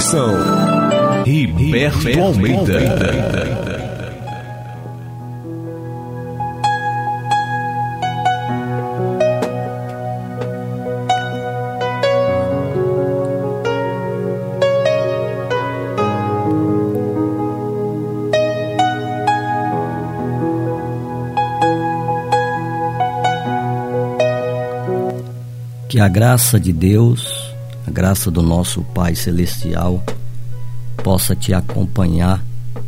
reflexão. Riberto Almeida. Que a graça de Deus, graça do nosso Pai Celestial, possa te acompanhar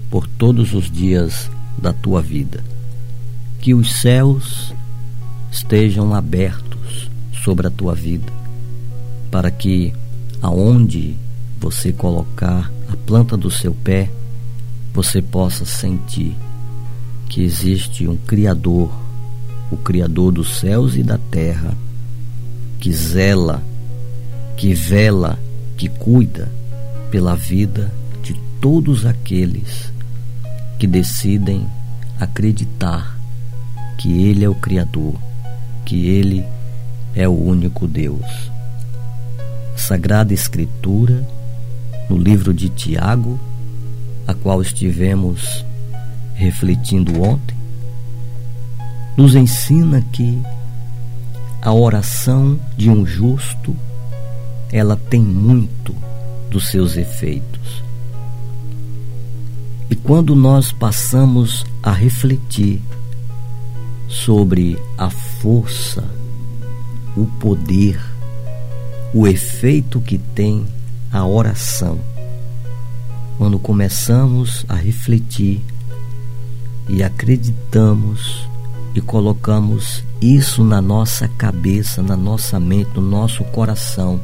por todos os dias da tua vida. Que os céus estejam abertos sobre a tua vida, para que aonde você colocar a planta do seu pé, você possa sentir que existe um Criador, o Criador dos céus e da terra que zela, que vela, que cuida pela vida de todos aqueles que decidem acreditar que Ele é o Criador, que Ele é o único Deus. Sagrada Escritura, no livro de Tiago, a qual estivemos refletindo ontem, nos ensina que a oração de um justo, ela tem muito dos seus efeitos. E quando nós passamos a refletir sobre a força, o poder, o efeito que tem a oração, quando começamos a refletir e acreditamos e colocamos isso na nossa cabeça, na nossa mente, no nosso coração,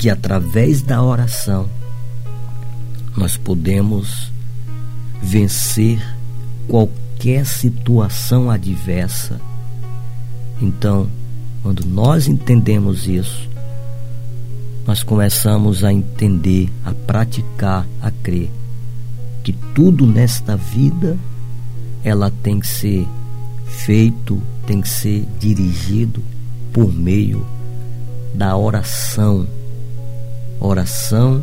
que através da oração nós podemos vencer qualquer situação adversa. Então, quando nós entendemos isso, nós começamos a entender, a praticar, a crer que tudo nesta vida ela tem que ser feito, tem que ser dirigido por meio da oração. Oração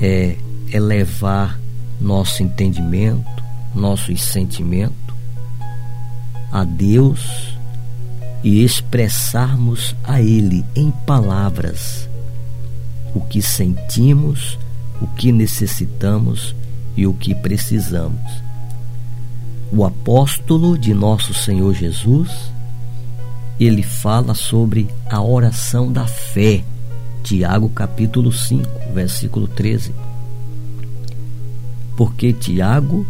é elevar nosso entendimento, nosso sentimento a Deus e expressarmos a Ele em palavras o que sentimos, o que necessitamos e o que precisamos o apóstolo de nosso Senhor Jesus, ele fala sobre a oração da fé. Tiago capítulo 5, versículo 13. Porque Tiago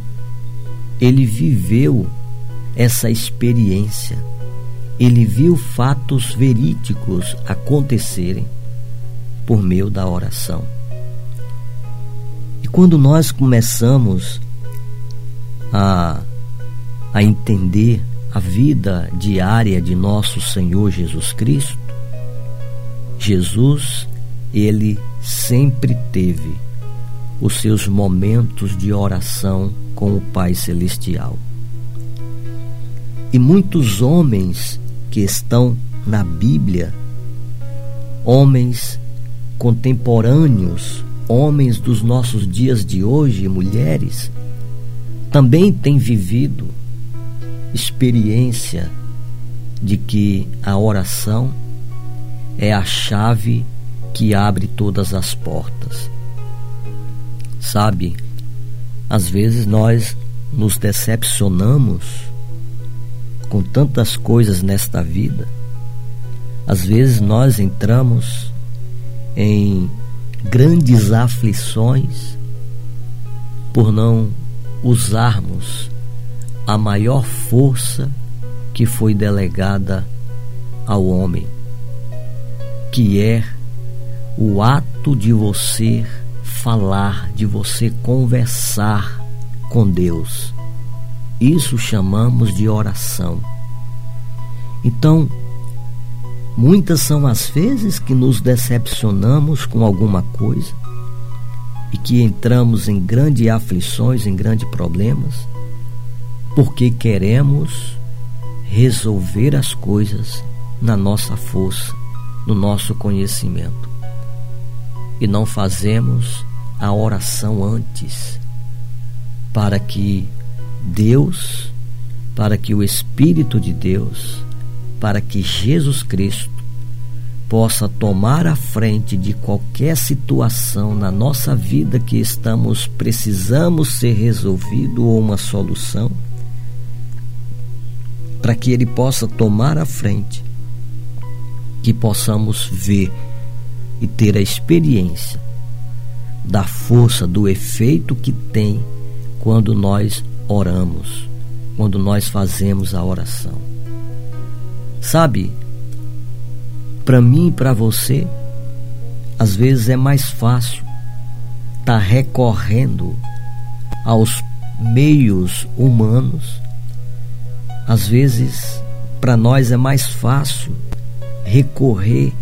ele viveu essa experiência. Ele viu fatos verídicos acontecerem por meio da oração. E quando nós começamos a a entender a vida diária de nosso Senhor Jesus Cristo, Jesus, ele sempre teve os seus momentos de oração com o Pai Celestial. E muitos homens que estão na Bíblia, homens contemporâneos, homens dos nossos dias de hoje, mulheres, também têm vivido experiência de que a oração é a chave que abre todas as portas. Sabe, às vezes nós nos decepcionamos com tantas coisas nesta vida. Às vezes nós entramos em grandes aflições por não usarmos a maior força que foi delegada ao homem, que é o ato de você falar, de você conversar com Deus. Isso chamamos de oração. Então, muitas são as vezes que nos decepcionamos com alguma coisa e que entramos em grandes aflições, em grandes problemas porque queremos resolver as coisas na nossa força, no nosso conhecimento. e não fazemos a oração antes, para que Deus, para que o Espírito de Deus, para que Jesus Cristo possa tomar a frente de qualquer situação na nossa vida que estamos precisamos ser resolvido ou uma solução, para que ele possa tomar a frente, que possamos ver e ter a experiência da força, do efeito que tem quando nós oramos, quando nós fazemos a oração. Sabe, para mim e para você, às vezes é mais fácil estar tá recorrendo aos meios humanos. Às vezes, para nós é mais fácil recorrer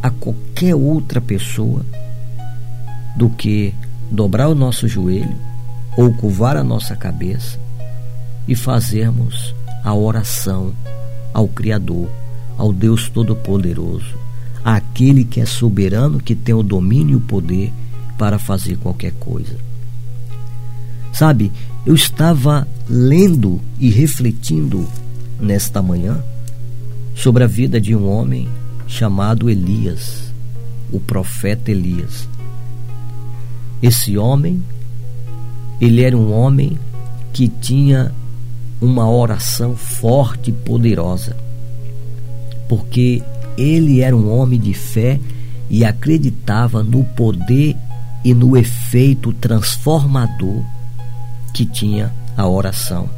a qualquer outra pessoa do que dobrar o nosso joelho ou curvar a nossa cabeça e fazermos a oração ao Criador ao Deus Todo-Poderoso, àquele que é soberano, que tem o domínio e o poder para fazer qualquer coisa. Sabe, eu estava lendo e refletindo nesta manhã sobre a vida de um homem chamado Elias, o profeta Elias. Esse homem, ele era um homem que tinha uma oração forte e poderosa porque ele era um homem de fé e acreditava no poder e no efeito transformador que tinha a oração.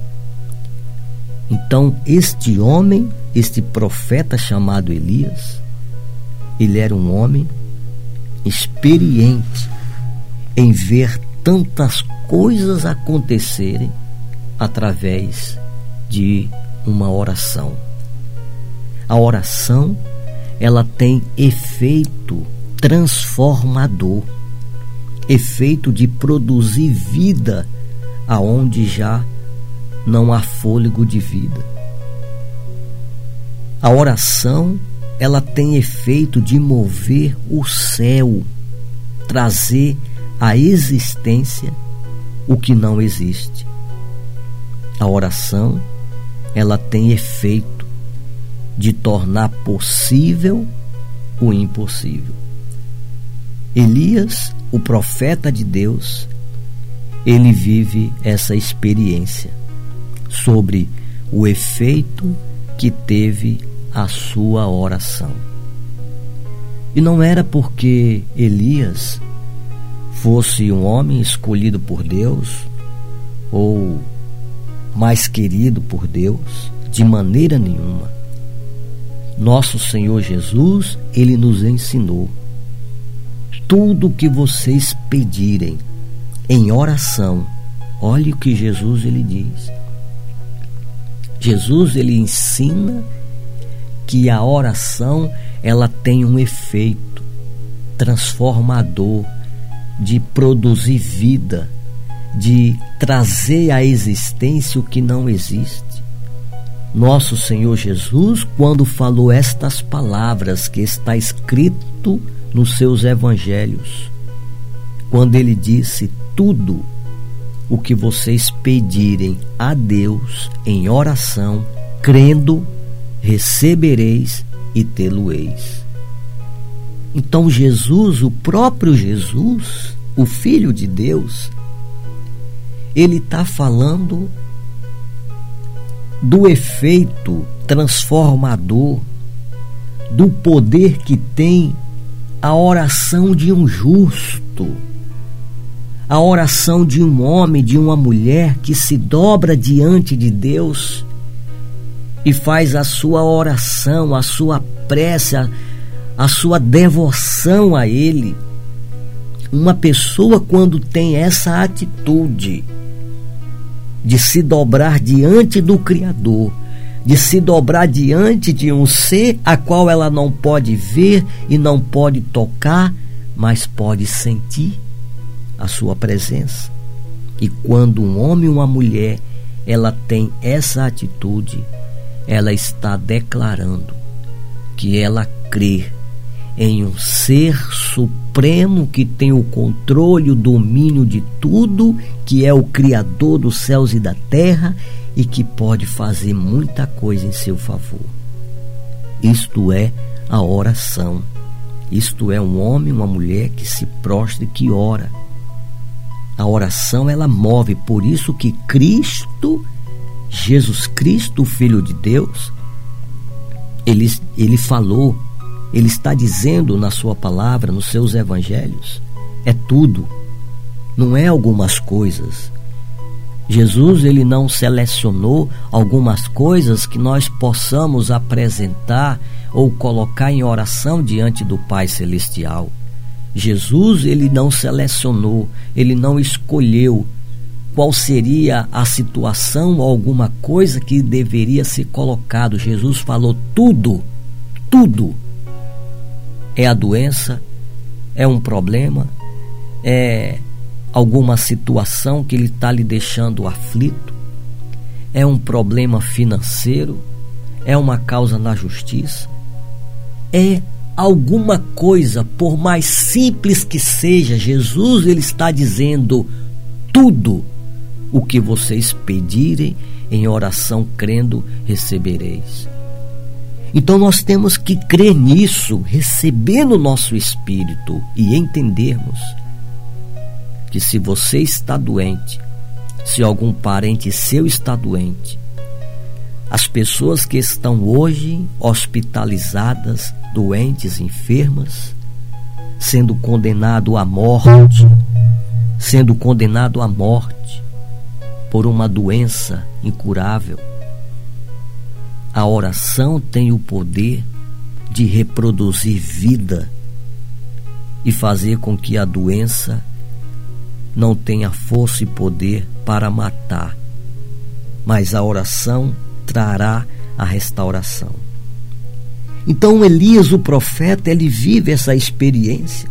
Então, este homem, este profeta chamado Elias, ele era um homem experiente em ver tantas coisas acontecerem através de uma oração. A oração, ela tem efeito transformador, efeito de produzir vida aonde já não há fôlego de vida. A oração, ela tem efeito de mover o céu, trazer à existência o que não existe. A oração, ela tem efeito de tornar possível o impossível. Elias, o profeta de Deus, ele vive essa experiência sobre o efeito que teve a sua oração. E não era porque Elias fosse um homem escolhido por Deus ou mais querido por Deus, de maneira nenhuma. Nosso Senhor Jesus, ele nos ensinou: tudo que vocês pedirem em oração, olhe o que Jesus ele diz. Jesus ele ensina que a oração ela tem um efeito transformador de produzir vida, de trazer à existência o que não existe. Nosso Senhor Jesus, quando falou estas palavras que está escrito nos seus evangelhos, quando ele disse: Tudo o que vocês pedirem a Deus em oração, crendo, recebereis e tê-lo-eis. Então, Jesus, o próprio Jesus, o Filho de Deus, ele está falando do efeito transformador, do poder que tem a oração de um justo, a oração de um homem, de uma mulher que se dobra diante de Deus e faz a sua oração, a sua prece, a, a sua devoção a Ele. Uma pessoa, quando tem essa atitude, de se dobrar diante do Criador, de se dobrar diante de um ser a qual ela não pode ver e não pode tocar, mas pode sentir a sua presença. E quando um homem ou uma mulher ela tem essa atitude, ela está declarando que ela crê em um ser supremo que tem o controle, o domínio de tudo, que é o Criador dos céus e da terra e que pode fazer muita coisa em seu favor. Isto é a oração. Isto é um homem, uma mulher que se prostra e que ora. A oração ela move, por isso que Cristo, Jesus Cristo, o Filho de Deus, ele, ele falou, ele está dizendo na sua palavra, nos seus evangelhos, é tudo, não é algumas coisas. Jesus ele não selecionou algumas coisas que nós possamos apresentar ou colocar em oração diante do Pai celestial. Jesus ele não selecionou, ele não escolheu qual seria a situação ou alguma coisa que deveria ser colocado. Jesus falou tudo, tudo. É a doença, é um problema, é alguma situação que ele está lhe deixando aflito, é um problema financeiro, é uma causa na justiça, é alguma coisa, por mais simples que seja, Jesus ele está dizendo tudo o que vocês pedirem em oração crendo recebereis. Então nós temos que crer nisso, receber no nosso espírito e entendermos que se você está doente, se algum parente seu está doente, as pessoas que estão hoje hospitalizadas, doentes, enfermas, sendo condenado à morte, sendo condenado à morte por uma doença incurável. A oração tem o poder de reproduzir vida e fazer com que a doença não tenha força e poder para matar, mas a oração trará a restauração. Então Elias, o profeta, ele vive essa experiência.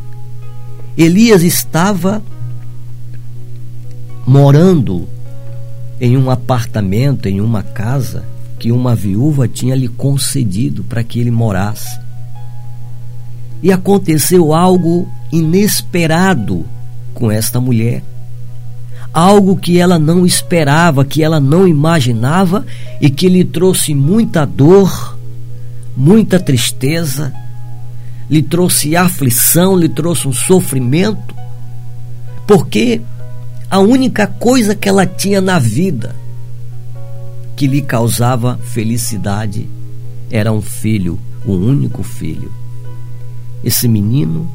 Elias estava morando em um apartamento, em uma casa que uma viúva tinha lhe concedido para que ele morasse. E aconteceu algo inesperado com esta mulher. Algo que ela não esperava, que ela não imaginava e que lhe trouxe muita dor, muita tristeza, lhe trouxe aflição, lhe trouxe um sofrimento, porque a única coisa que ela tinha na vida que lhe causava felicidade era um filho, um único filho. Esse menino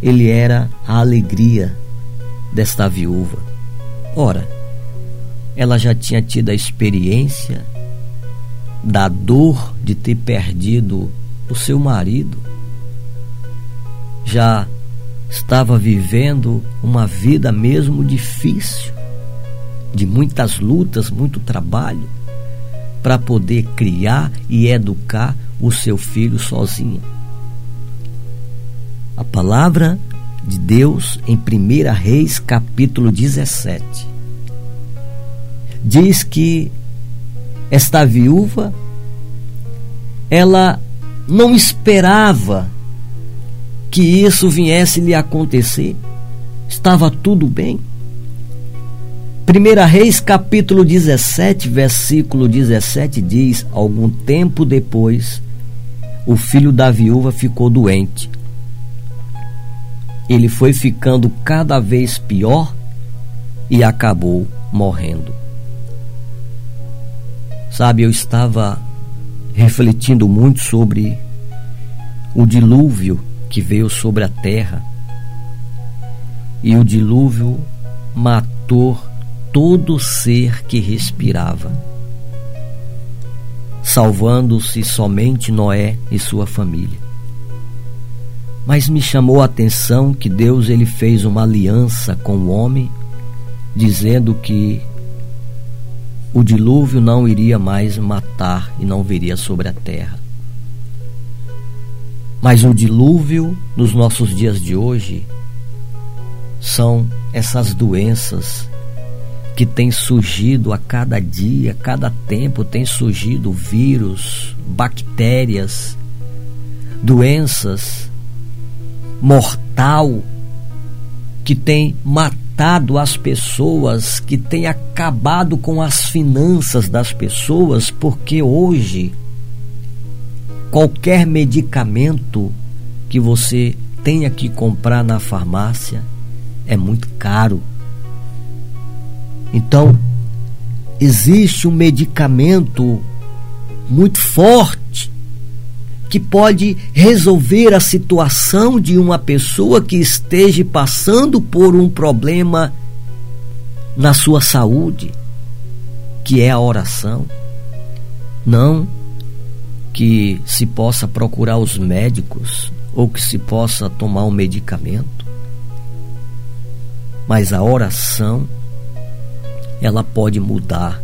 ele era a alegria desta viúva. Ora, ela já tinha tido a experiência da dor de ter perdido o seu marido. Já estava vivendo uma vida mesmo difícil, de muitas lutas, muito trabalho, para poder criar e educar o seu filho sozinha. A palavra de Deus em 1 Reis, capítulo 17, diz que esta viúva ela não esperava que isso viesse lhe acontecer. Estava tudo bem. 1 Reis capítulo 17, versículo 17 diz: Algum tempo depois, o filho da viúva ficou doente ele foi ficando cada vez pior e acabou morrendo. Sabe, eu estava refletindo muito sobre o dilúvio que veio sobre a terra. E o dilúvio matou todo ser que respirava, salvando-se somente Noé e sua família. Mas me chamou a atenção que Deus ele fez uma aliança com o homem, dizendo que o dilúvio não iria mais matar e não viria sobre a terra. Mas o dilúvio nos nossos dias de hoje são essas doenças que têm surgido a cada dia, a cada tempo tem surgido vírus, bactérias, doenças mortal que tem matado as pessoas, que tem acabado com as finanças das pessoas, porque hoje qualquer medicamento que você tenha que comprar na farmácia é muito caro. Então, existe um medicamento muito forte que pode resolver a situação de uma pessoa que esteja passando por um problema na sua saúde, que é a oração. Não que se possa procurar os médicos ou que se possa tomar um medicamento, mas a oração ela pode mudar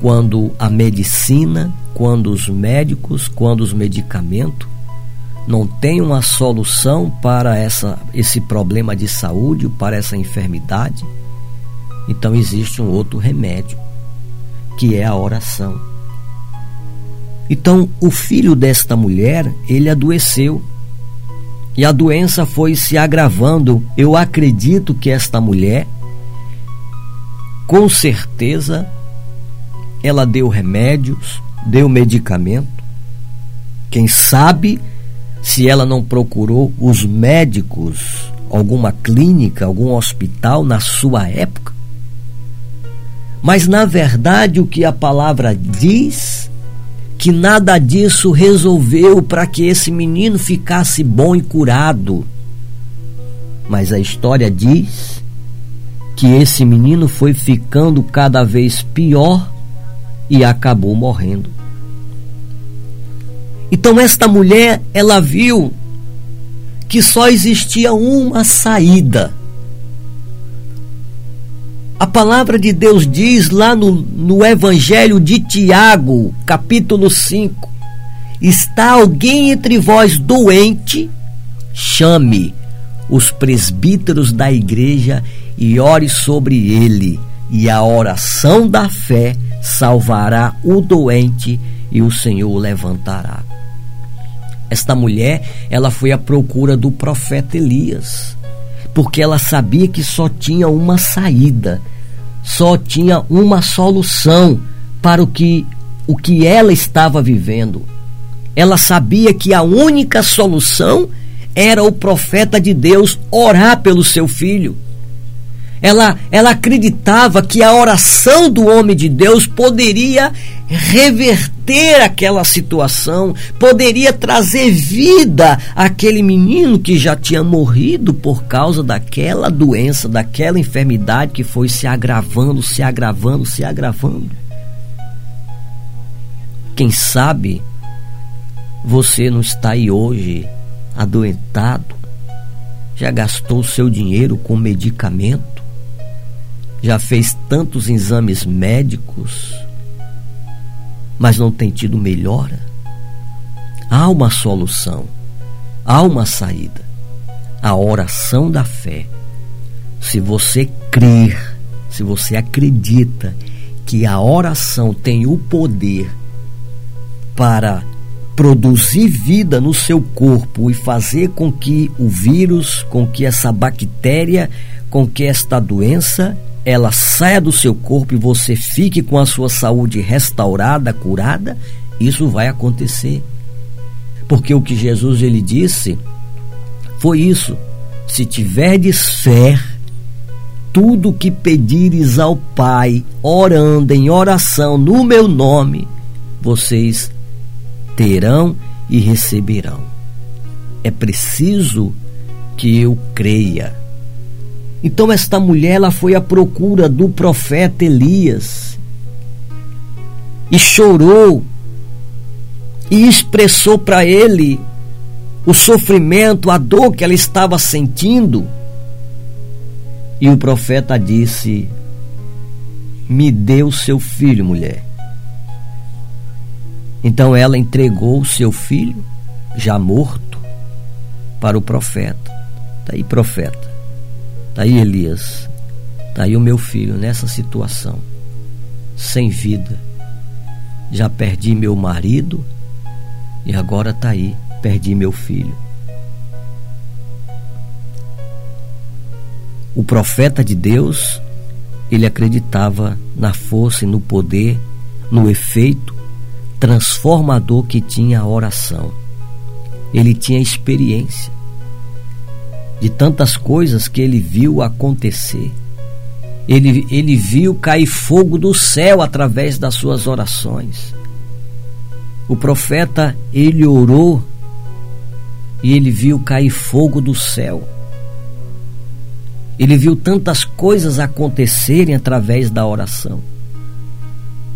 quando a medicina quando os médicos, quando os medicamentos não têm uma solução para essa, esse problema de saúde, para essa enfermidade, então existe um outro remédio, que é a oração. Então, o filho desta mulher, ele adoeceu. E a doença foi se agravando. Eu acredito que esta mulher, com certeza, ela deu remédios, deu medicamento. Quem sabe se ela não procurou os médicos, alguma clínica, algum hospital na sua época. Mas na verdade o que a palavra diz que nada disso resolveu para que esse menino ficasse bom e curado. Mas a história diz que esse menino foi ficando cada vez pior e acabou morrendo. Então esta mulher, ela viu que só existia uma saída. A palavra de Deus diz lá no, no Evangelho de Tiago, capítulo 5: Está alguém entre vós doente? Chame os presbíteros da igreja e ore sobre ele, e a oração da fé salvará o doente e o Senhor o levantará. Esta mulher, ela foi à procura do profeta Elias, porque ela sabia que só tinha uma saída, só tinha uma solução para o que o que ela estava vivendo. Ela sabia que a única solução era o profeta de Deus orar pelo seu filho. Ela, ela acreditava que a oração do homem de Deus poderia reverter aquela situação, poderia trazer vida àquele menino que já tinha morrido por causa daquela doença, daquela enfermidade que foi se agravando, se agravando, se agravando. Quem sabe você não está aí hoje adoentado, já gastou seu dinheiro com medicamento, já fez tantos exames médicos, mas não tem tido melhora. Há uma solução, há uma saída. A oração da fé. Se você crer, se você acredita que a oração tem o poder para produzir vida no seu corpo e fazer com que o vírus, com que essa bactéria, com que esta doença ela saia do seu corpo e você fique com a sua saúde restaurada, curada, isso vai acontecer. Porque o que Jesus ele disse foi isso: se tiverdes fé, tudo que pedires ao Pai, orando em oração no meu nome, vocês terão e receberão. É preciso que eu creia então esta mulher ela foi à procura do profeta Elias e chorou e expressou para ele o sofrimento, a dor que ela estava sentindo. E o profeta disse: Me dê o seu filho, mulher. Então ela entregou o seu filho, já morto, para o profeta. Está aí, profeta. Está aí Elias, está aí o meu filho nessa situação, sem vida. Já perdi meu marido e agora está aí, perdi meu filho. O profeta de Deus, ele acreditava na força e no poder, no efeito transformador que tinha a oração. Ele tinha experiência de tantas coisas que ele viu acontecer. Ele, ele viu cair fogo do céu através das suas orações. O profeta, ele orou e ele viu cair fogo do céu. Ele viu tantas coisas acontecerem através da oração.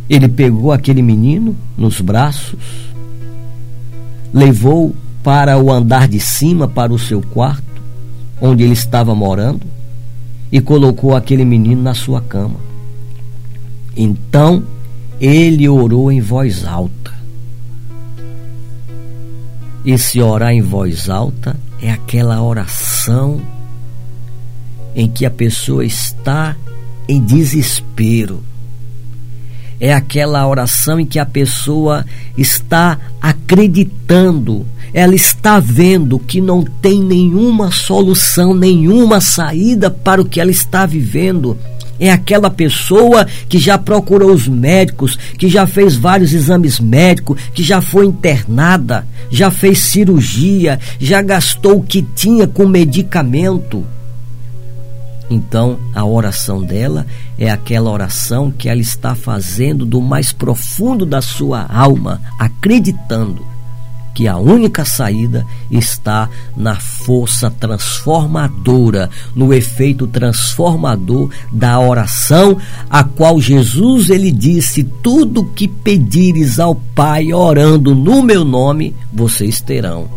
Ele pegou aquele menino nos braços, levou para o andar de cima, para o seu quarto, onde ele estava morando, e colocou aquele menino na sua cama. Então ele orou em voz alta. Esse orar em voz alta é aquela oração em que a pessoa está em desespero. É aquela oração em que a pessoa está acreditando, ela está vendo que não tem nenhuma solução, nenhuma saída para o que ela está vivendo. É aquela pessoa que já procurou os médicos, que já fez vários exames médicos, que já foi internada, já fez cirurgia, já gastou o que tinha com medicamento então, a oração dela é aquela oração que ela está fazendo do mais profundo da sua alma, acreditando que a única saída está na força transformadora, no efeito transformador da oração, a qual Jesus ele disse: "Tudo que pedires ao Pai orando no meu nome, vocês terão".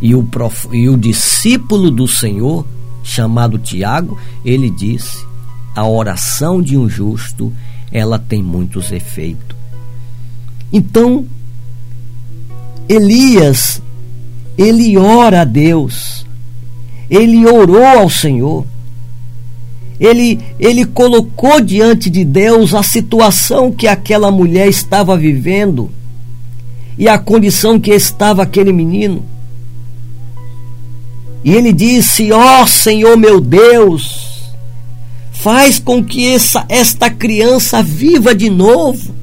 E o, prof... e o discípulo do Senhor chamado Tiago, ele disse: a oração de um justo, ela tem muitos efeitos. Então, Elias, ele ora a Deus, ele orou ao Senhor, ele, ele colocou diante de Deus a situação que aquela mulher estava vivendo e a condição que estava aquele menino. E ele disse: Ó oh, Senhor meu Deus, faz com que essa, esta criança viva de novo.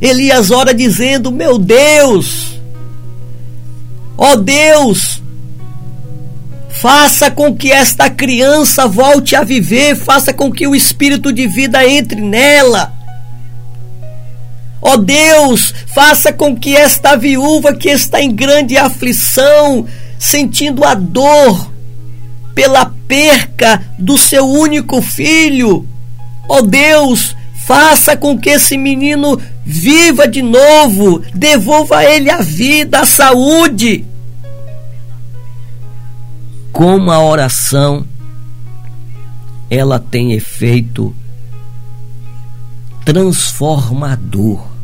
Elias ora dizendo: Meu Deus, ó oh Deus, faça com que esta criança volte a viver, faça com que o espírito de vida entre nela. Ó oh Deus, faça com que esta viúva que está em grande aflição, sentindo a dor pela perca do seu único filho. Ó oh Deus, faça com que esse menino viva de novo, devolva a ele a vida, a saúde. Como a oração ela tem efeito transformador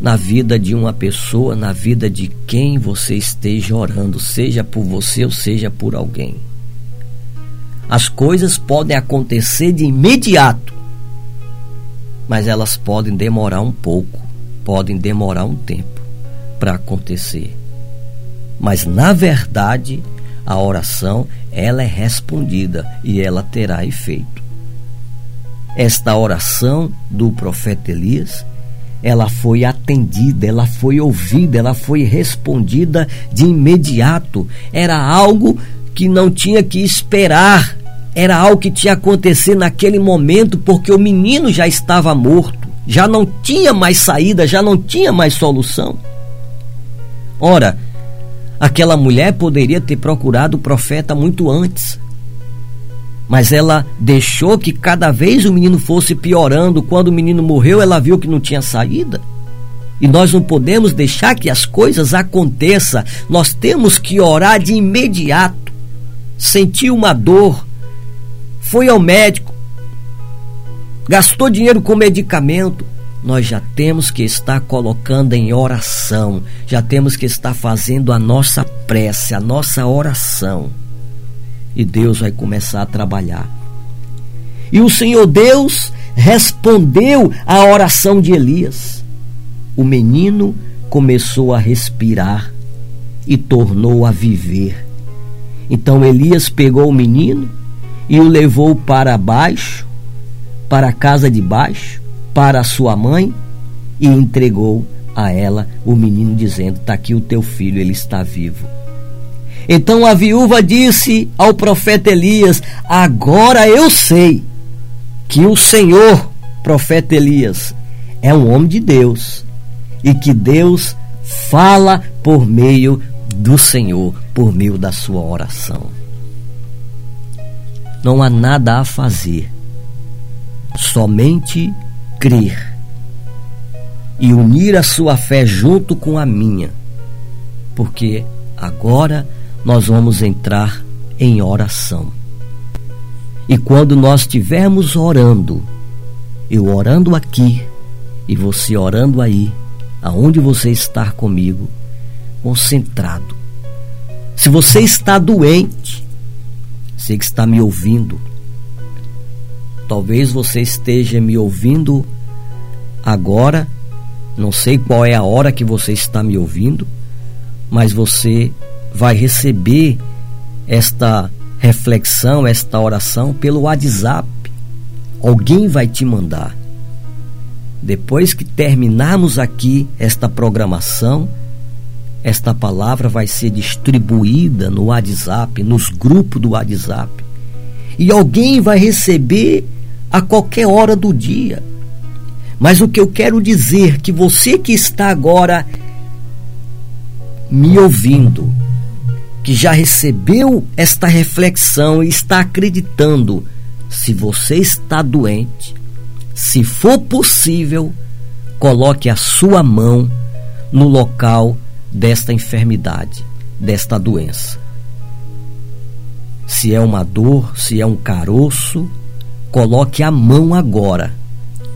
na vida de uma pessoa, na vida de quem você esteja orando, seja por você ou seja por alguém. As coisas podem acontecer de imediato, mas elas podem demorar um pouco, podem demorar um tempo para acontecer. Mas na verdade, a oração ela é respondida e ela terá efeito. Esta oração do profeta Elias ela foi atendida, ela foi ouvida, ela foi respondida de imediato. Era algo que não tinha que esperar, era algo que tinha acontecer naquele momento, porque o menino já estava morto, já não tinha mais saída, já não tinha mais solução. Ora, aquela mulher poderia ter procurado o profeta muito antes mas ela deixou que cada vez o menino fosse piorando. Quando o menino morreu, ela viu que não tinha saída. E nós não podemos deixar que as coisas aconteçam. Nós temos que orar de imediato. Sentiu uma dor, foi ao médico, gastou dinheiro com medicamento. Nós já temos que estar colocando em oração, já temos que estar fazendo a nossa prece, a nossa oração e Deus vai começar a trabalhar. E o Senhor Deus respondeu à oração de Elias. O menino começou a respirar e tornou a viver. Então Elias pegou o menino e o levou para baixo, para a casa de baixo, para a sua mãe e entregou a ela o menino, dizendo: Está aqui o teu filho, ele está vivo. Então a viúva disse ao profeta Elias: Agora eu sei que o Senhor, profeta Elias, é um homem de Deus e que Deus fala por meio do Senhor, por meio da sua oração. Não há nada a fazer, somente crer e unir a sua fé junto com a minha, porque agora nós vamos entrar em oração. E quando nós estivermos orando, eu orando aqui e você orando aí, aonde você está comigo, concentrado. Se você está doente, sei que está me ouvindo. Talvez você esteja me ouvindo agora não sei qual é a hora que você está me ouvindo, mas você vai receber esta reflexão, esta oração pelo WhatsApp. Alguém vai te mandar. Depois que terminarmos aqui esta programação, esta palavra vai ser distribuída no WhatsApp, nos grupos do WhatsApp. E alguém vai receber a qualquer hora do dia. Mas o que eu quero dizer que você que está agora me ouvindo, que já recebeu esta reflexão e está acreditando, se você está doente, se for possível, coloque a sua mão no local desta enfermidade, desta doença. Se é uma dor, se é um caroço, coloque a mão agora,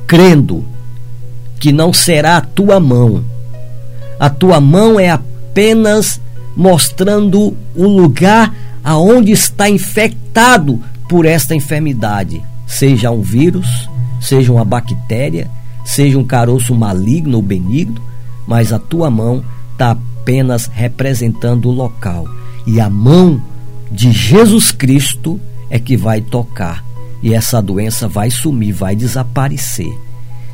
crendo que não será a tua mão. A tua mão é apenas mostrando o lugar aonde está infectado por esta enfermidade, seja um vírus, seja uma bactéria, seja um caroço maligno ou benigno, mas a tua mão está apenas representando o local. E a mão de Jesus Cristo é que vai tocar. E essa doença vai sumir, vai desaparecer.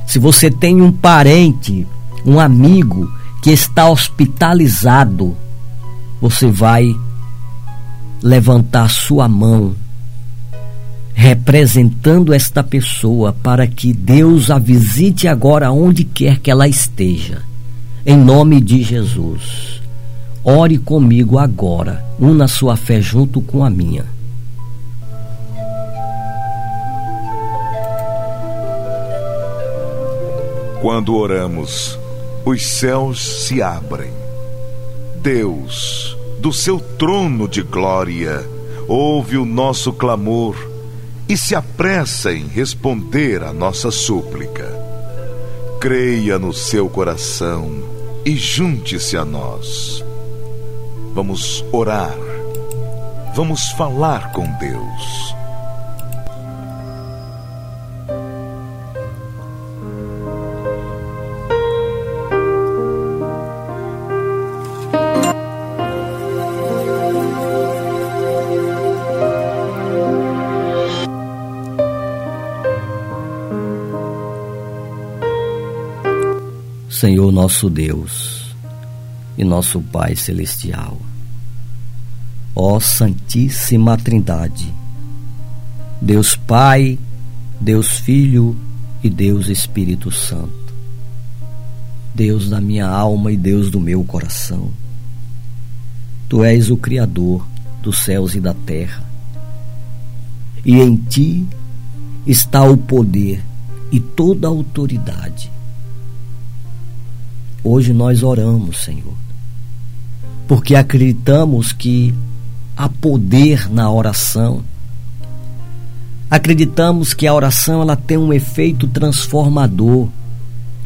Se você tem um parente, um amigo que está hospitalizado, você vai levantar sua mão representando esta pessoa para que Deus a visite agora onde quer que ela esteja. Em nome de Jesus. Ore comigo agora. Una sua fé junto com a minha. Quando oramos, os céus se abrem. Deus, do seu trono de glória, ouve o nosso clamor e se apressa em responder a nossa súplica. Creia no seu coração e junte-se a nós. Vamos orar. Vamos falar com Deus. Senhor nosso Deus e nosso Pai Celestial. Ó Santíssima Trindade, Deus Pai, Deus Filho e Deus Espírito Santo. Deus da minha alma e Deus do meu coração. Tu és o Criador dos céus e da terra. E em ti está o poder e toda a autoridade Hoje nós oramos, Senhor, porque acreditamos que há poder na oração. Acreditamos que a oração ela tem um efeito transformador,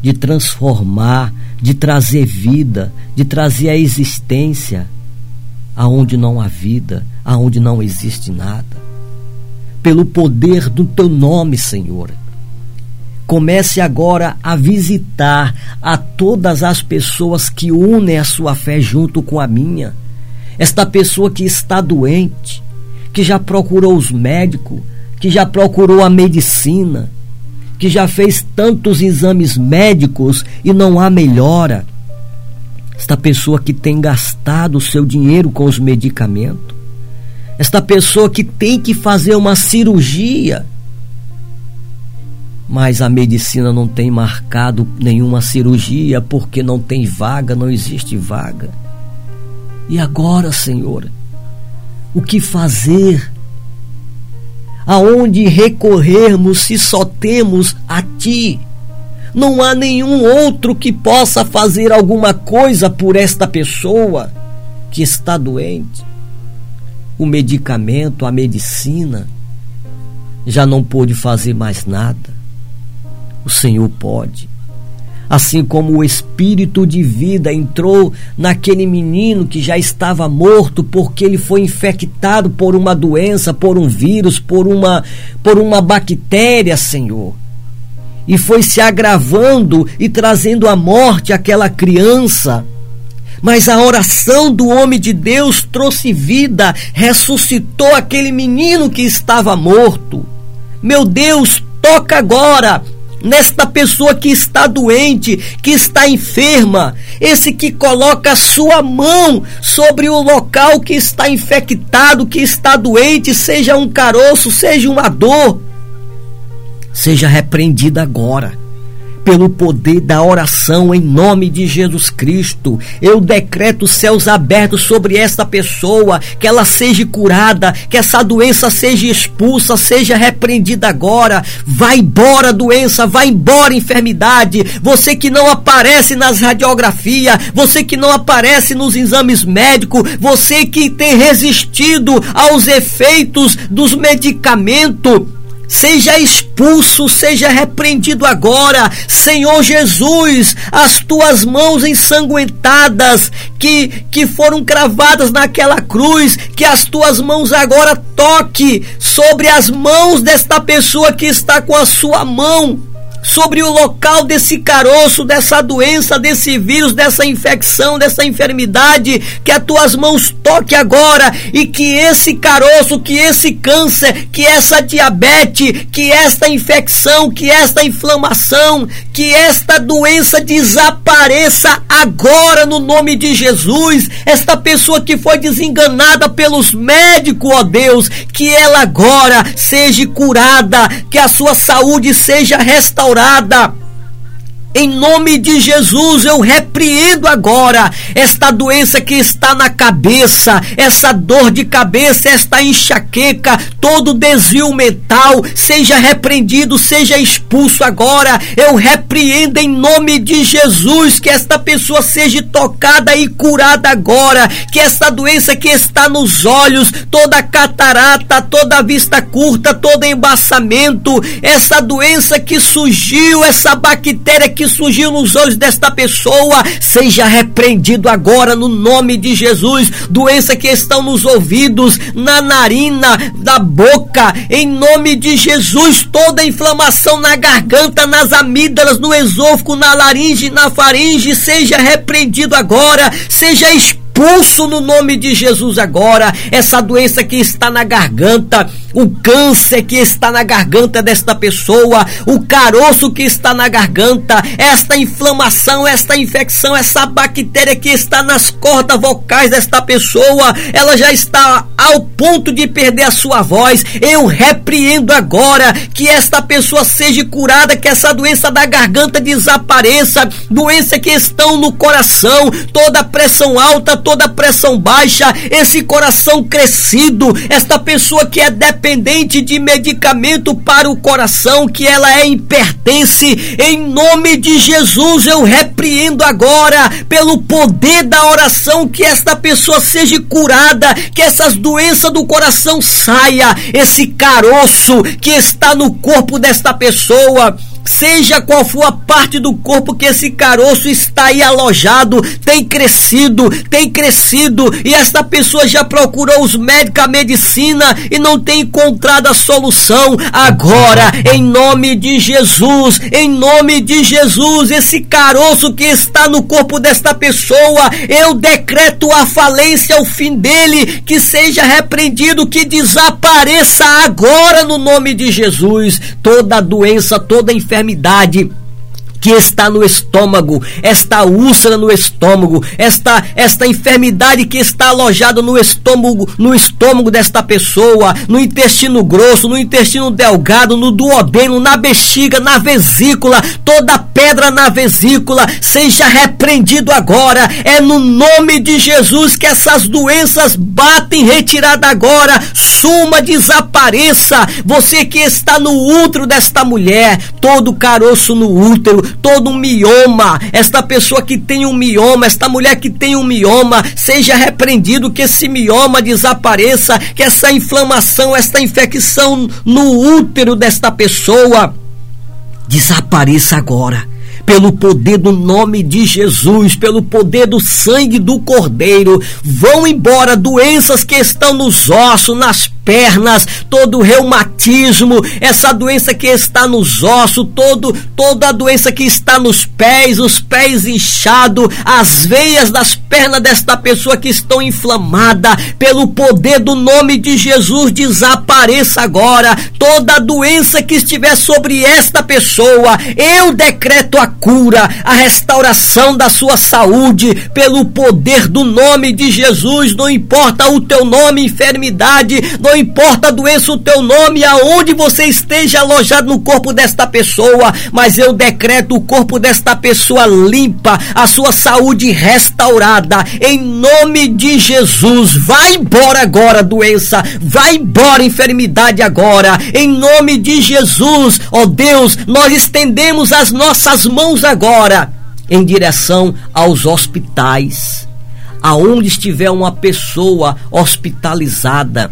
de transformar, de trazer vida, de trazer a existência aonde não há vida, aonde não existe nada. Pelo poder do teu nome, Senhor, Comece agora a visitar a todas as pessoas que unem a sua fé junto com a minha. esta pessoa que está doente, que já procurou os médicos, que já procurou a medicina, que já fez tantos exames médicos e não há melhora. Esta pessoa que tem gastado o seu dinheiro com os medicamentos. Esta pessoa que tem que fazer uma cirurgia. Mas a medicina não tem marcado nenhuma cirurgia porque não tem vaga, não existe vaga. E agora, Senhor, o que fazer? Aonde recorrermos se só temos a Ti? Não há nenhum outro que possa fazer alguma coisa por esta pessoa que está doente. O medicamento, a medicina, já não pôde fazer mais nada. O Senhor pode assim como o espírito de vida entrou naquele menino que já estava morto porque ele foi infectado por uma doença, por um vírus, por uma por uma bactéria, Senhor. E foi se agravando e trazendo à morte aquela criança. Mas a oração do homem de Deus trouxe vida, ressuscitou aquele menino que estava morto. Meu Deus, toca agora nesta pessoa que está doente, que está enferma, esse que coloca a sua mão sobre o local que está infectado, que está doente, seja um caroço, seja uma dor, seja repreendido agora pelo poder da oração em nome de Jesus Cristo. Eu decreto céus abertos sobre esta pessoa, que ela seja curada, que essa doença seja expulsa, seja repreendida agora. Vai embora doença, vai embora enfermidade. Você que não aparece nas radiografias, você que não aparece nos exames médicos, você que tem resistido aos efeitos dos medicamentos seja expulso, seja repreendido agora, Senhor Jesus, as tuas mãos ensanguentadas que, que foram cravadas naquela cruz, que as tuas mãos agora toque sobre as mãos desta pessoa que está com a sua mão sobre o local desse caroço, dessa doença, desse vírus, dessa infecção, dessa enfermidade, que as tuas mãos toque agora e que esse caroço, que esse câncer, que essa diabetes, que esta infecção, que esta inflamação, que esta doença desapareça agora no nome de Jesus. Esta pessoa que foi desenganada pelos médicos, ó Deus, que ela agora seja curada, que a sua saúde seja restaurada restaurada em nome de Jesus, eu repreendo agora esta doença que está na cabeça, essa dor de cabeça, esta enxaqueca, todo desvio mental, seja repreendido, seja expulso agora. Eu repreendo em nome de Jesus que esta pessoa seja tocada e curada agora, que esta doença que está nos olhos, toda catarata, toda vista curta, todo embaçamento, essa doença que surgiu, essa bactéria que que surgiu nos olhos desta pessoa seja repreendido agora no nome de Jesus. Doença que estão nos ouvidos, na narina, da boca, em nome de Jesus. Toda inflamação na garganta, nas amígdalas, no esôfago, na laringe, na faringe, seja repreendido agora, seja expulso expulso no nome de Jesus agora. Essa doença que está na garganta, o câncer que está na garganta desta pessoa, o caroço que está na garganta, esta inflamação, esta infecção, essa bactéria que está nas cordas vocais desta pessoa, ela já está ao ponto de perder a sua voz. Eu repreendo agora que esta pessoa seja curada, que essa doença da garganta desapareça, doença que estão no coração, toda pressão alta, toda pressão baixa, esse coração crescido, esta pessoa que é dependente de medicamento para o coração, que ela é hipertense, em nome de Jesus eu repreendo agora, pelo poder da oração, que esta pessoa seja curada, que essas doenças do coração saia, esse caroço que está no corpo desta pessoa seja qual for a parte do corpo que esse caroço está aí alojado, tem crescido, tem crescido, e esta pessoa já procurou os médicos, a medicina e não tem encontrado a solução. Agora, em nome de Jesus, em nome de Jesus, esse caroço que está no corpo desta pessoa, eu decreto a falência, o fim dele, que seja repreendido, que desapareça agora no nome de Jesus. Toda doença, toda enfermidade enfermidade que está no estômago, esta úlcera no estômago, esta esta enfermidade que está alojada no estômago, no estômago desta pessoa, no intestino grosso, no intestino delgado, no duodeno, na bexiga, na vesícula, toda pedra na vesícula seja repreendido agora. É no nome de Jesus que essas doenças batem retirada agora, suma, desapareça. Você que está no útero desta mulher, todo caroço no útero, todo um mioma, esta pessoa que tem um mioma, esta mulher que tem um mioma, seja repreendido, que esse mioma desapareça, que essa inflamação, esta infecção no útero desta pessoa desapareça agora pelo poder do nome de Jesus, pelo poder do sangue do Cordeiro, vão embora doenças que estão nos ossos, nas pernas, todo reumatismo, essa doença que está nos ossos, todo, toda a doença que está nos pés, os pés inchados, as veias das pernas desta pessoa que estão inflamadas, pelo poder do nome de Jesus, desapareça agora. Toda doença que estiver sobre esta pessoa, eu decreto a cura, a restauração da sua saúde, pelo poder do nome de Jesus. Não importa o teu nome, enfermidade, não importa a doença, o teu nome, aonde você esteja alojado no corpo desta pessoa, mas eu decreto o corpo desta pessoa limpa, a sua saúde restaurada, em nome de Jesus. Vai embora agora, doença, vai embora, enfermidade agora, em nome de Jesus, ó oh Deus, nós estendemos as nossas mãos agora em direção aos hospitais. Aonde estiver uma pessoa hospitalizada,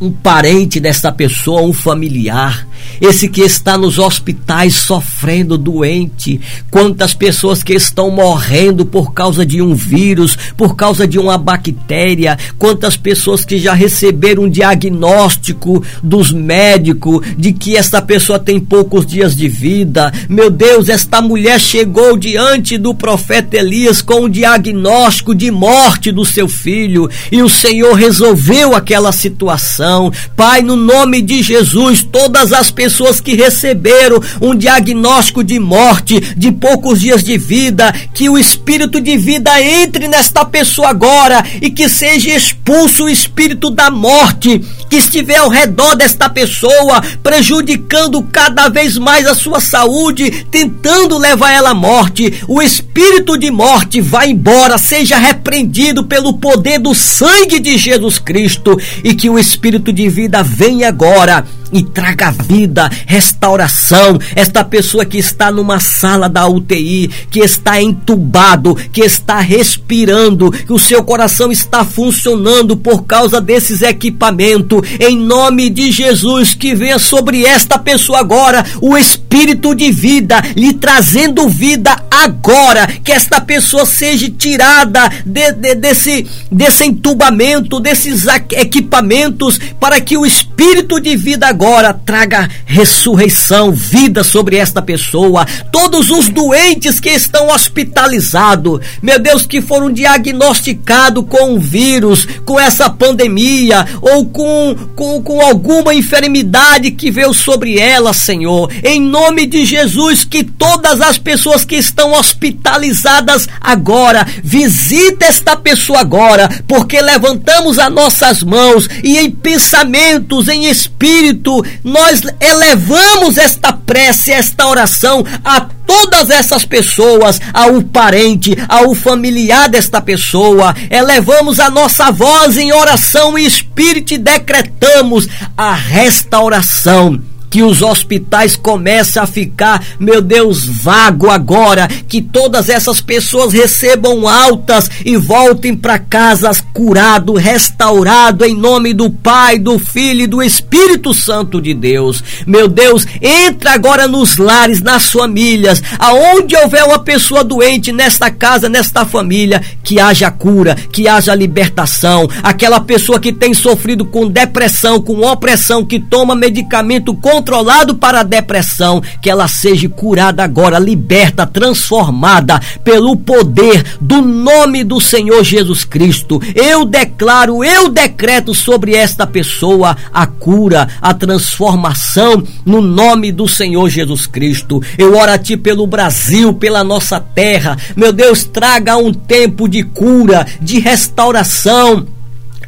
um parente desta pessoa, um familiar, esse que está nos hospitais sofrendo doente, quantas pessoas que estão morrendo por causa de um vírus, por causa de uma bactéria, quantas pessoas que já receberam um diagnóstico dos médicos de que esta pessoa tem poucos dias de vida. Meu Deus, esta mulher chegou diante do profeta Elias com um diagnóstico de morte do seu filho. E o Senhor resolveu aquela situação coração. Pai, no nome de Jesus, todas as pessoas que receberam um diagnóstico de morte, de poucos dias de vida, que o espírito de vida entre nesta pessoa agora e que seja expulso o espírito da morte que estiver ao redor desta pessoa, prejudicando cada vez mais a sua saúde, tentando levar ela à morte. O espírito de morte vai embora, seja repreendido pelo poder do sangue de Jesus Cristo e que o espírito de vida vem agora e traga vida, restauração. Esta pessoa que está numa sala da UTI, que está entubado, que está respirando, que o seu coração está funcionando por causa desses equipamentos. Em nome de Jesus, que venha sobre esta pessoa agora o espírito de vida, lhe trazendo vida agora. Que esta pessoa seja tirada de, de, desse, desse entubamento, desses equipamentos, para que o espírito de vida agora traga ressurreição, vida sobre esta pessoa. Todos os doentes que estão hospitalizados, meu Deus, que foram diagnosticados com um vírus, com essa pandemia ou com, com, com alguma enfermidade que veio sobre ela, Senhor. Em nome de Jesus, que todas as pessoas que estão hospitalizadas agora, visita esta pessoa agora, porque levantamos as nossas mãos e em pensamentos, em espírito, nós elevamos esta prece, esta oração a todas essas pessoas, ao parente, ao familiar desta pessoa, elevamos a nossa voz em oração e espírito e decretamos a restauração que os hospitais comecem a ficar, meu Deus, vago agora, que todas essas pessoas recebam altas e voltem para casas curado, restaurado em nome do Pai, do Filho e do Espírito Santo de Deus. Meu Deus, entra agora nos lares, nas famílias, aonde houver uma pessoa doente nesta casa, nesta família, que haja cura, que haja libertação. Aquela pessoa que tem sofrido com depressão, com opressão, que toma medicamento controlado para a depressão, que ela seja curada agora, liberta, transformada pelo poder do nome do Senhor Jesus Cristo. Eu declaro, eu decreto sobre esta pessoa a cura, a transformação no nome do Senhor Jesus Cristo. Eu oro a ti pelo Brasil, pela nossa terra. Meu Deus, traga um tempo de cura, de restauração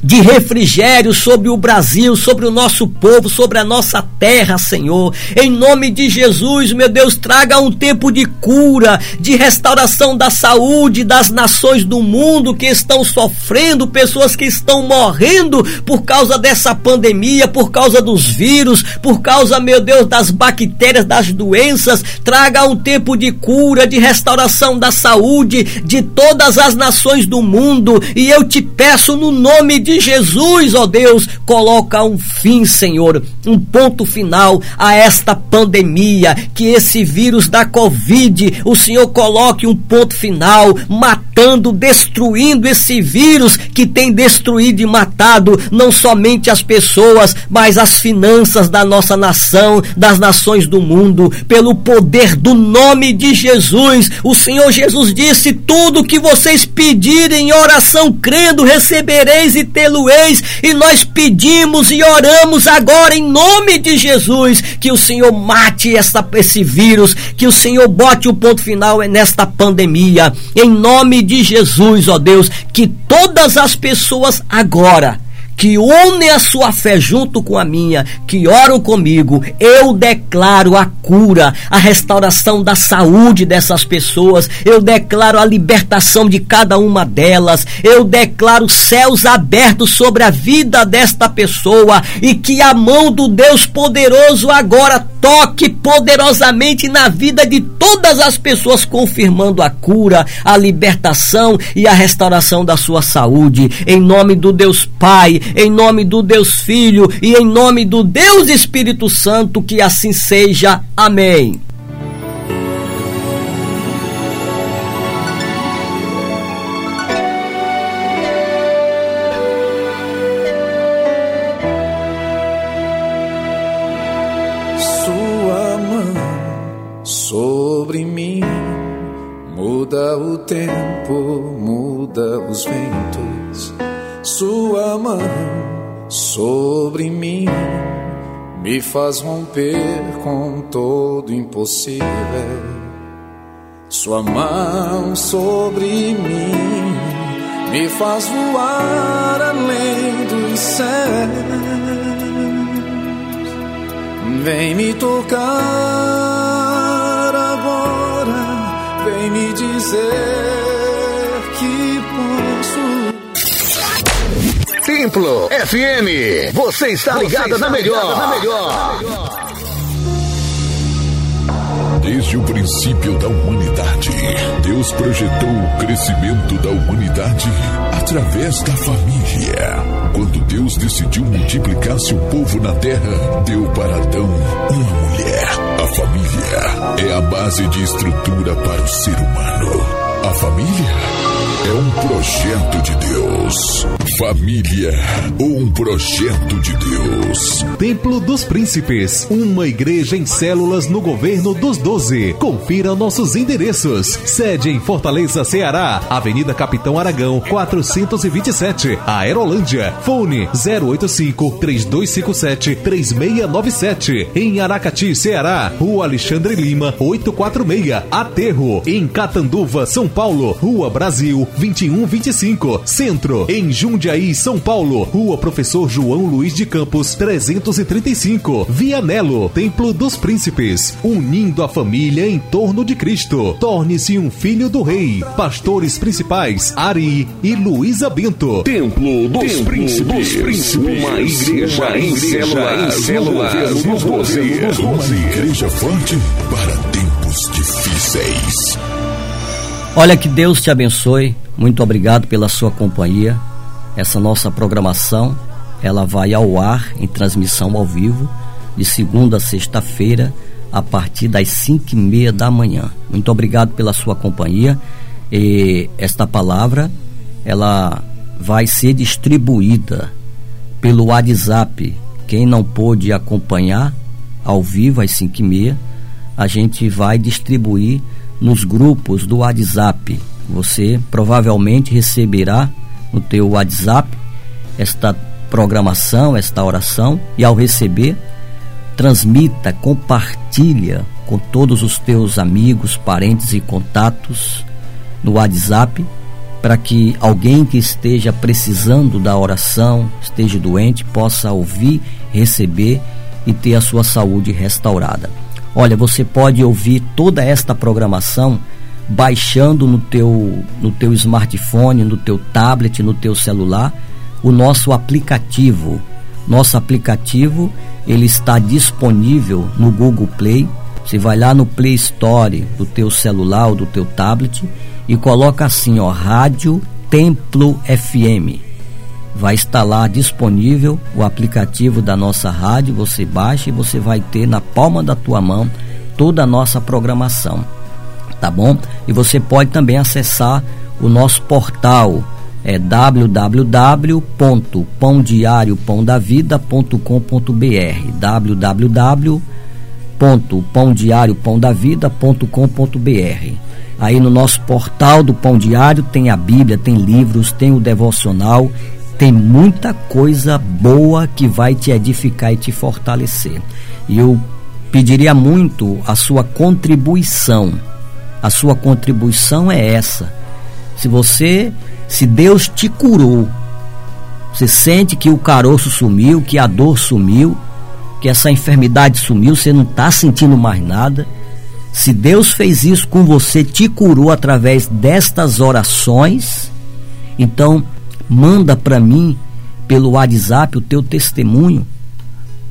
de refrigério sobre o Brasil, sobre o nosso povo, sobre a nossa terra, Senhor. Em nome de Jesus, meu Deus, traga um tempo de cura, de restauração da saúde das nações do mundo que estão sofrendo, pessoas que estão morrendo por causa dessa pandemia, por causa dos vírus, por causa, meu Deus, das bactérias, das doenças. Traga um tempo de cura, de restauração da saúde de todas as nações do mundo. E eu te peço no nome de de Jesus, ó Deus, coloca um fim, Senhor, um ponto final a esta pandemia, que esse vírus da Covid, o Senhor coloque um ponto final, matando, destruindo esse vírus que tem destruído e matado não somente as pessoas, mas as finanças da nossa nação, das nações do mundo, pelo poder do nome de Jesus. O Senhor Jesus disse: tudo que vocês pedirem em oração crendo, recebereis e tê-lo-eis, e nós pedimos e oramos agora em nome de Jesus que o Senhor mate essa, esse vírus, que o Senhor bote o ponto final nesta pandemia, em nome de Jesus, ó Deus, que todas as pessoas agora que unem a sua fé junto com a minha, que oram comigo, eu declaro a cura, a restauração da saúde dessas pessoas, eu declaro a libertação de cada uma delas, eu declaro céus abertos sobre a vida desta pessoa e que a mão do Deus poderoso agora toque poderosamente na vida de todas as pessoas, confirmando a cura, a libertação e a restauração da sua saúde. Em nome do Deus Pai, em nome do Deus Filho e em nome do Deus Espírito Santo, que assim seja. Amém. Mão sobre mim me faz romper com todo impossível. Sua mão sobre mim me faz voar além dos céus. Vem me tocar agora, vem me dizer Templo FM. Você está ligado na melhor. na melhor. Desde o princípio da humanidade, Deus projetou o crescimento da humanidade através da família. Quando Deus decidiu multiplicar seu povo na terra, deu para Adão uma mulher. A família é a base de estrutura para o ser humano. A família é um projeto de Deus. Família, um projeto de Deus. Templo dos Príncipes, uma igreja em células no governo dos doze. Confira nossos endereços. Sede em Fortaleza, Ceará, Avenida Capitão Aragão, 427, Aerolândia. Fone 085 3257 3697. Em Aracati, Ceará, Rua Alexandre Lima, 846, Aterro. Em Catanduva, São Paulo, Rua Brasil 2125. Centro, em Jundiaí, São Paulo. Rua Professor João Luiz de Campos, 335. Vianelo, Templo dos Príncipes. Unindo a família em torno de Cristo. Torne-se um filho do Rei. Pastores principais, Ari e Luísa Bento. Templo dos, Templo príncipes, dos príncipes. Uma igreja, uma em células. Em células. Uma igreja forte para tempos difíceis. Olha que Deus te abençoe. Muito obrigado pela sua companhia. Essa nossa programação, ela vai ao ar em transmissão ao vivo de segunda a sexta-feira a partir das cinco e meia da manhã. Muito obrigado pela sua companhia. E esta palavra, ela vai ser distribuída pelo WhatsApp. Quem não pôde acompanhar ao vivo às cinco e meia, a gente vai distribuir nos grupos do WhatsApp. Você provavelmente receberá no teu WhatsApp esta programação, esta oração e ao receber, transmita, compartilha com todos os teus amigos, parentes e contatos no WhatsApp para que alguém que esteja precisando da oração, esteja doente, possa ouvir, receber e ter a sua saúde restaurada. Olha, você pode ouvir toda esta programação baixando no teu, no teu smartphone, no teu tablet, no teu celular, o nosso aplicativo. Nosso aplicativo, ele está disponível no Google Play. Você vai lá no Play Store do teu celular ou do teu tablet e coloca assim, ó, Rádio Templo FM. Vai estar lá disponível o aplicativo da nossa rádio, você baixa e você vai ter na palma da tua mão toda a nossa programação. Tá bom? E você pode também acessar o nosso portal é www.pãodiariopãodavida.com.br www.pãodiariopãodavida.com.br Aí no nosso portal do Pão Diário tem a Bíblia, tem livros, tem o devocional, tem muita coisa boa que vai te edificar e te fortalecer. E eu pediria muito a sua contribuição. A sua contribuição é essa. Se você, se Deus te curou, você sente que o caroço sumiu, que a dor sumiu, que essa enfermidade sumiu, você não está sentindo mais nada se Deus fez isso com você, te curou através destas orações, então manda para mim pelo WhatsApp o teu testemunho.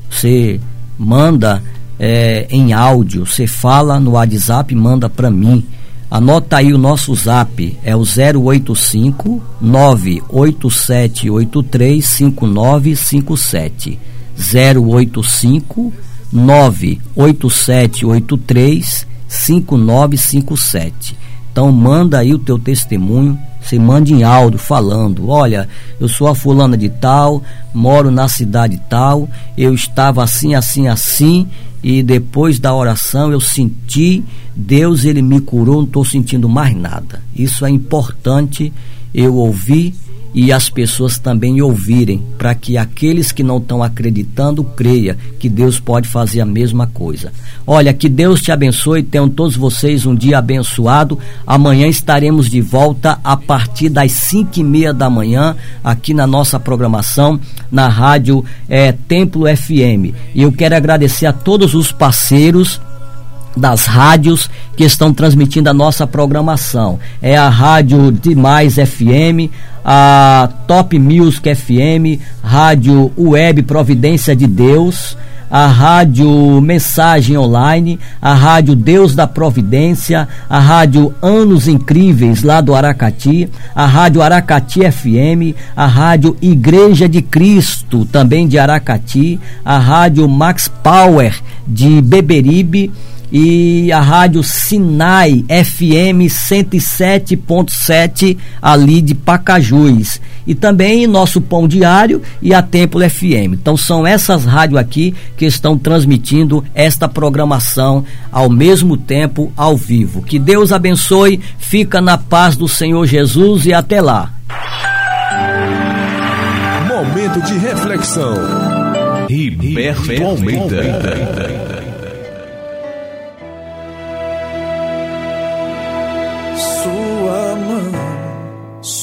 Você manda é, em áudio, você fala no WhatsApp, manda para mim. Anota aí o nosso zap, é o 085 98783 5957. 085 98783 5957. Então manda aí o teu testemunho, você manda em áudio falando, olha, eu sou a fulana de tal, moro na cidade tal, eu estava assim, assim, assim, e depois da oração eu senti, Deus ele me curou, não estou sentindo mais nada. Isso é importante eu ouvir e as pessoas também ouvirem, para que aqueles que não estão acreditando creia que Deus pode fazer a mesma coisa. Olha, que Deus te abençoe, tenham todos vocês um dia abençoado. Amanhã estaremos de volta a partir das cinco e meia da manhã aqui na nossa programação na rádio é, Templo FM. E eu quero agradecer a todos os parceiros das rádios que estão transmitindo a nossa programação. É a Rádio Demais FM, a Top Music FM, Rádio Web Providência de Deus, a Rádio Mensagem Online, a Rádio Deus da Providência, a Rádio Anos Incríveis lá do Aracati, a Rádio Aracati FM, a Rádio Igreja de Cristo também de Aracati, a Rádio Max Power de Beberibe e a rádio Sinai FM 107.7 ali de Pacajus e também nosso Pão Diário e a Templo FM. Então são essas rádios aqui que estão transmitindo esta programação ao mesmo tempo ao vivo. Que Deus abençoe, fica na paz do Senhor Jesus e até lá. Momento de reflexão. Riberto Almeida.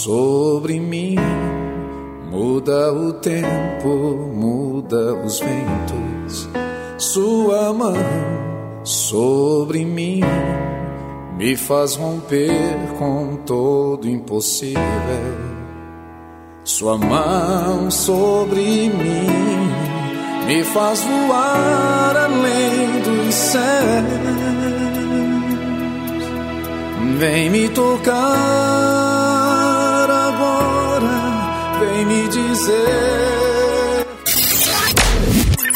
Sobre mim. Muda o tempo, muda os ventos. Sua mão sobre mim me faz romper com todo impossível. Sua mão sobre mim me faz voar além dos céus. Vem me tocar me dizer.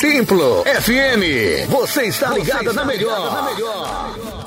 Templo FM, você está ligado, na, melhor. na melhor.